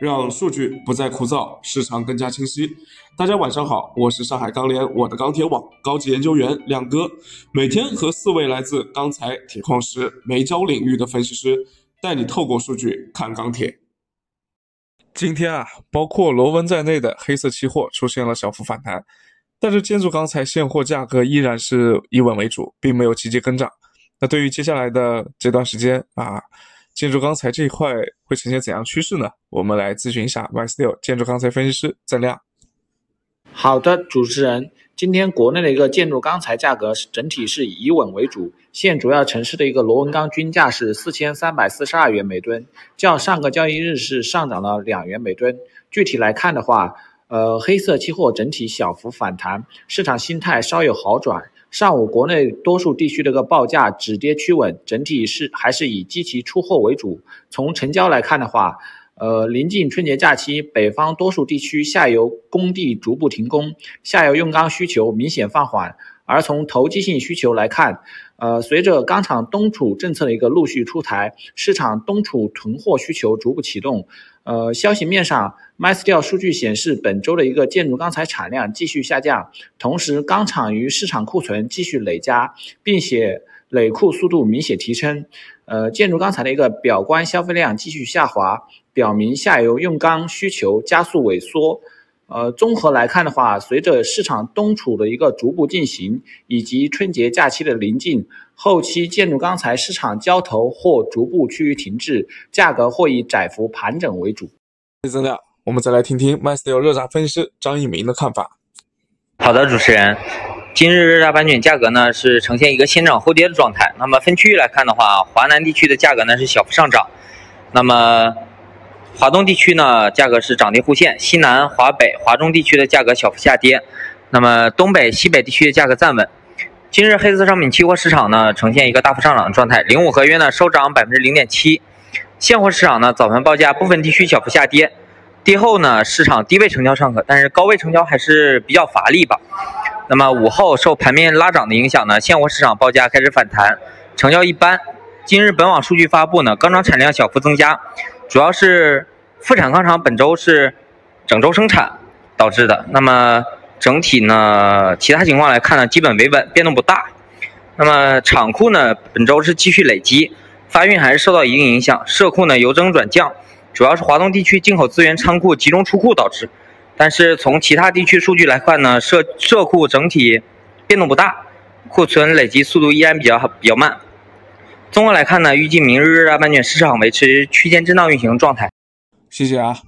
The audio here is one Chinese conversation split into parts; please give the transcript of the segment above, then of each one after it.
让数据不再枯燥，市场更加清晰。大家晚上好，我是上海钢联我的钢铁网高级研究员亮哥，每天和四位来自钢材、铁矿石、煤焦领域的分析师，带你透过数据看钢铁。今天啊，包括螺纹在内的黑色期货出现了小幅反弹，但是建筑钢材现货价格依然是以稳为主，并没有急剧跟涨。那对于接下来的这段时间啊，建筑钢材这一块会呈现怎样趋势呢？我们来咨询一下 Y s t e 建筑钢材分析师郑亮。好的，主持人，今天国内的一个建筑钢材价格是整体是以稳为主。现主要城市的一个螺纹钢均价是四千三百四十二元每吨，较上个交易日是上涨了两元每吨。具体来看的话，呃，黑色期货整体小幅反弹，市场心态稍有好转。上午国内多数地区的个报价止跌趋稳，整体是还是以积极出货为主。从成交来看的话，呃，临近春节假期，北方多数地区下游工地逐步停工，下游用钢需求明显放缓。而从投机性需求来看，呃，随着钢厂冬储政策的一个陆续出台，市场冬储囤货需求逐步启动。呃，消息面上，MySteel 数据显示，本周的一个建筑钢材产量继续下降，同时钢厂与市场库存继续累加，并且累库速度明显提升。呃，建筑钢材的一个表观消费量继续下滑。表明下游用钢需求加速萎缩。呃，综合来看的话，随着市场冬储的一个逐步进行，以及春节假期的临近，后期建筑钢材市场交投或逐步趋于停滞，价格或以窄幅盘整为主。增量，我们再来听听 MySteel 热轧分析师张一鸣的看法。好的，主持人，今日热轧板卷价格呢是呈现一个先涨后跌的状态。那么分区域来看的话，华南地区的价格呢是小幅上涨。那么华东地区呢，价格是涨跌互现；西南、华北、华中地区的价格小幅下跌。那么东北、西北地区的价格暂稳。今日黑色商品期货市场呢，呈现一个大幅上涨的状态。零五合约呢，收涨百分之零点七。现货市场呢，早盘报价部分地区小幅下跌，跌后呢，市场低位成交尚可，但是高位成交还是比较乏力吧。那么午后受盘面拉涨的影响呢，现货市场报价开始反弹，成交一般。今日本网数据发布呢，钢厂产量小幅增加。主要是副产钢厂本周是整周生产导致的。那么整体呢，其他情况来看呢，基本维稳，变动不大。那么厂库呢，本周是继续累积，发运还是受到一定影响。社库呢由增转降，主要是华东地区进口资源仓库集中出库导致。但是从其他地区数据来看呢，社社库整体变动不大，库存累积速度依然比较比较慢。综合来看呢，预计明日热轧板卷市场维持区间震荡运行状态。谢谢啊。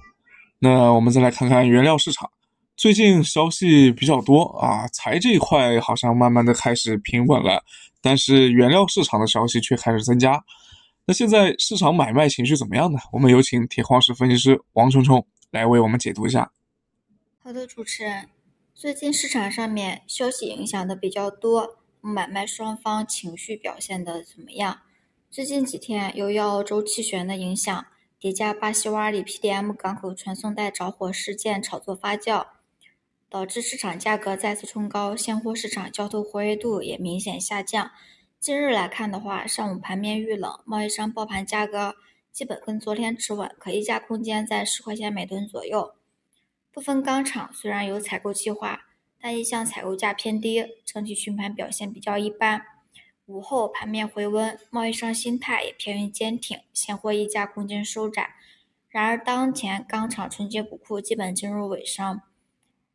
那我们再来看看原料市场，最近消息比较多啊，材这一块好像慢慢的开始平稳了，但是原料市场的消息却开始增加。那现在市场买卖情绪怎么样呢？我们有请铁矿石分析师王冲冲来为我们解读一下。好的，主持人，最近市场上面消息影响的比较多，买卖双方情绪表现的怎么样？最近几天，由于澳洲气旋的影响，叠加巴西瓦里 PDM 港口传送带着火事件炒作发酵，导致市场价格再次冲高，现货市场交投活跃度也明显下降。近日来看的话，上午盘面遇冷，贸易商报盘价格基本跟昨天持稳，可议价空间在十块钱每吨左右。部分钢厂虽然有采购计划，但一向采购价偏低，整体询盘表现比较一般。午后盘面回温，贸易商心态也偏于坚挺，现货溢价空间收窄。然而，当前钢厂春节补库基本进入尾声，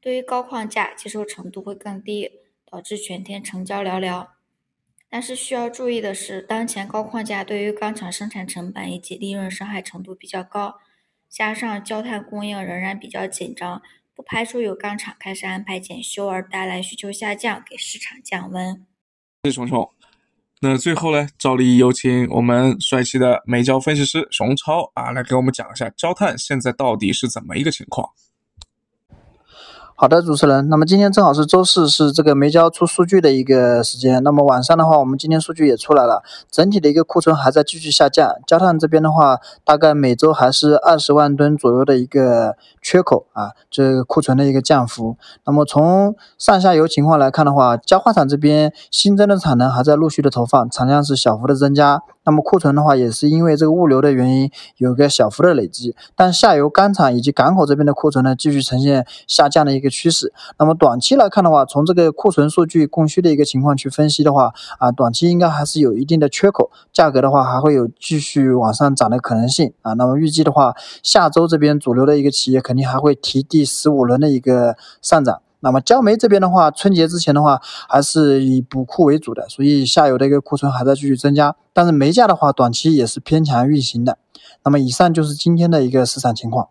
对于高矿价接受程度会更低，导致全天成交寥寥。但是需要注意的是，当前高矿价对于钢厂生产成本以及利润伤害程度比较高，加上焦炭供应仍然比较紧张，不排除有钢厂开始安排检修而带来需求下降，给市场降温。谢谢虫虫。那最后呢，照例有请我们帅气的美焦分析师熊超啊，来给我们讲一下焦炭现在到底是怎么一个情况。好的，主持人。那么今天正好是周四，是这个煤焦出数据的一个时间。那么晚上的话，我们今天数据也出来了，整体的一个库存还在继续下降。焦炭这边的话，大概每周还是二十万吨左右的一个缺口啊，这个库存的一个降幅。那么从上下游情况来看的话，焦化厂这边新增的产能还在陆续的投放，产量是小幅的增加。那么库存的话也是因为这个物流的原因有个小幅的累积，但下游钢厂以及港口这边的库存呢继续呈现下降的一个趋势。那么短期来看的话，从这个库存数据供需的一个情况去分析的话，啊，短期应该还是有一定的缺口，价格的话还会有继续往上涨的可能性啊。那么预计的话，下周这边主流的一个企业肯定还会提第十五轮的一个上涨。那么焦煤这边的话，春节之前的话还是以补库为主的，所以下游的一个库存还在继续增加。但是煤价的话，短期也是偏强运行的。那么以上就是今天的一个市场情况。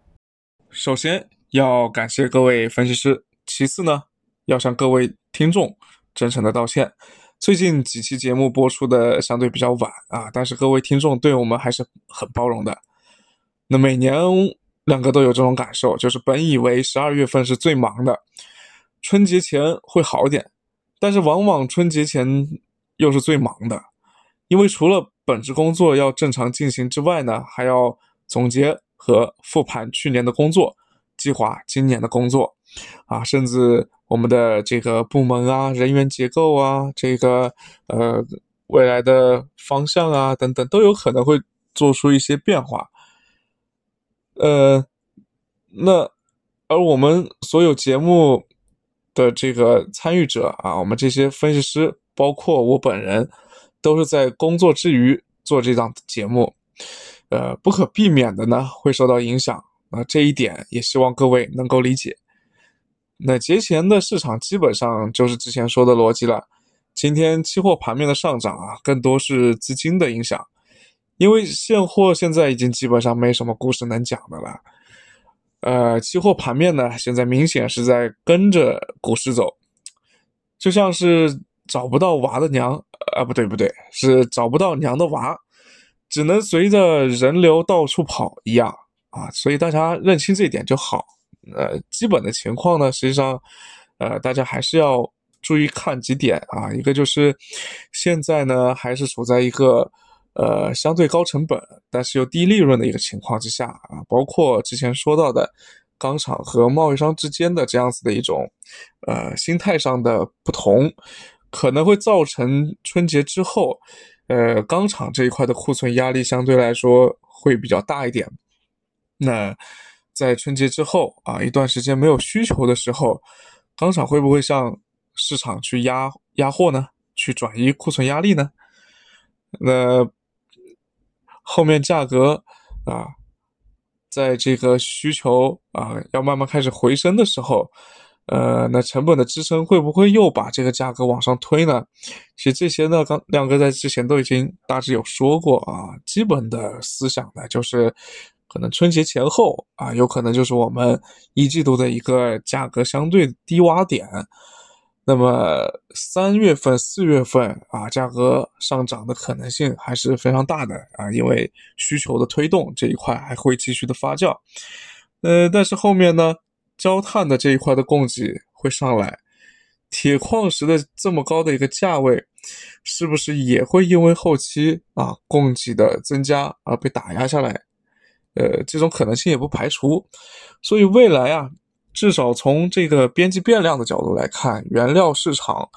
首先要感谢各位分析师，其次呢，要向各位听众真诚的道歉。最近几期节目播出的相对比较晚啊，但是各位听众对我们还是很包容的。那每年两个都有这种感受，就是本以为十二月份是最忙的。春节前会好点，但是往往春节前又是最忙的，因为除了本职工作要正常进行之外呢，还要总结和复盘去年的工作，计划今年的工作，啊，甚至我们的这个部门啊、人员结构啊、这个呃未来的方向啊等等，都有可能会做出一些变化。呃，那而我们所有节目。的这个参与者啊，我们这些分析师，包括我本人，都是在工作之余做这档节目，呃，不可避免的呢会受到影响。那这一点也希望各位能够理解。那节前的市场基本上就是之前说的逻辑了。今天期货盘面的上涨啊，更多是资金的影响，因为现货现在已经基本上没什么故事能讲的了。呃，期货盘面呢，现在明显是在跟着股市走，就像是找不到娃的娘，啊，不对不对，是找不到娘的娃，只能随着人流到处跑一样啊。所以大家认清这一点就好。呃，基本的情况呢，实际上，呃，大家还是要注意看几点啊。一个就是现在呢，还是处在一个。呃，相对高成本，但是又低利润的一个情况之下啊，包括之前说到的钢厂和贸易商之间的这样子的一种呃心态上的不同，可能会造成春节之后，呃，钢厂这一块的库存压力相对来说会比较大一点。那在春节之后啊，一段时间没有需求的时候，钢厂会不会向市场去压压货呢？去转移库存压力呢？那？后面价格啊，在这个需求啊要慢慢开始回升的时候，呃，那成本的支撑会不会又把这个价格往上推呢？其实这些呢，刚亮哥在之前都已经大致有说过啊，基本的思想呢，就是可能春节前后啊，有可能就是我们一季度的一个价格相对低洼点。那么三月份、四月份啊，价格上涨的可能性还是非常大的啊，因为需求的推动这一块还会继续的发酵。呃，但是后面呢，焦炭的这一块的供给会上来，铁矿石的这么高的一个价位，是不是也会因为后期啊供给的增加而被打压下来？呃，这种可能性也不排除。所以未来啊。至少从这个边际变量的角度来看，原料市场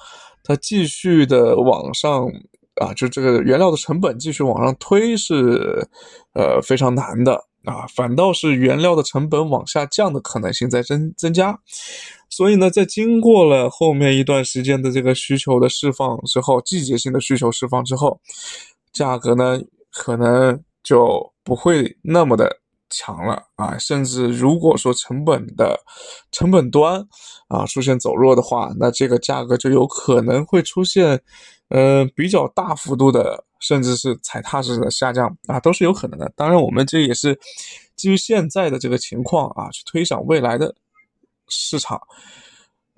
它继续的往上啊，就这个原料的成本继续往上推是呃非常难的啊，反倒是原料的成本往下降的可能性在增增加。所以呢，在经过了后面一段时间的这个需求的释放之后，季节性的需求释放之后，价格呢可能就不会那么的。强了啊，甚至如果说成本的成本端啊出现走弱的话，那这个价格就有可能会出现，呃比较大幅度的，甚至是踩踏式的下降啊，都是有可能的。当然，我们这也是基于现在的这个情况啊，去推想未来的市场，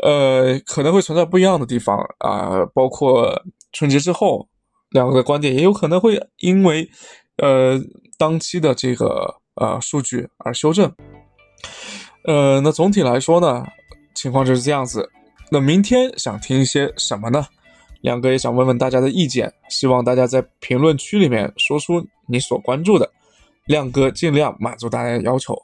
呃可能会存在不一样的地方啊，包括春节之后两个观点也有可能会因为呃当期的这个。呃，数据而修正。呃，那总体来说呢，情况就是这样子。那明天想听一些什么呢？亮哥也想问问大家的意见，希望大家在评论区里面说出你所关注的，亮哥尽量满足大家的要求。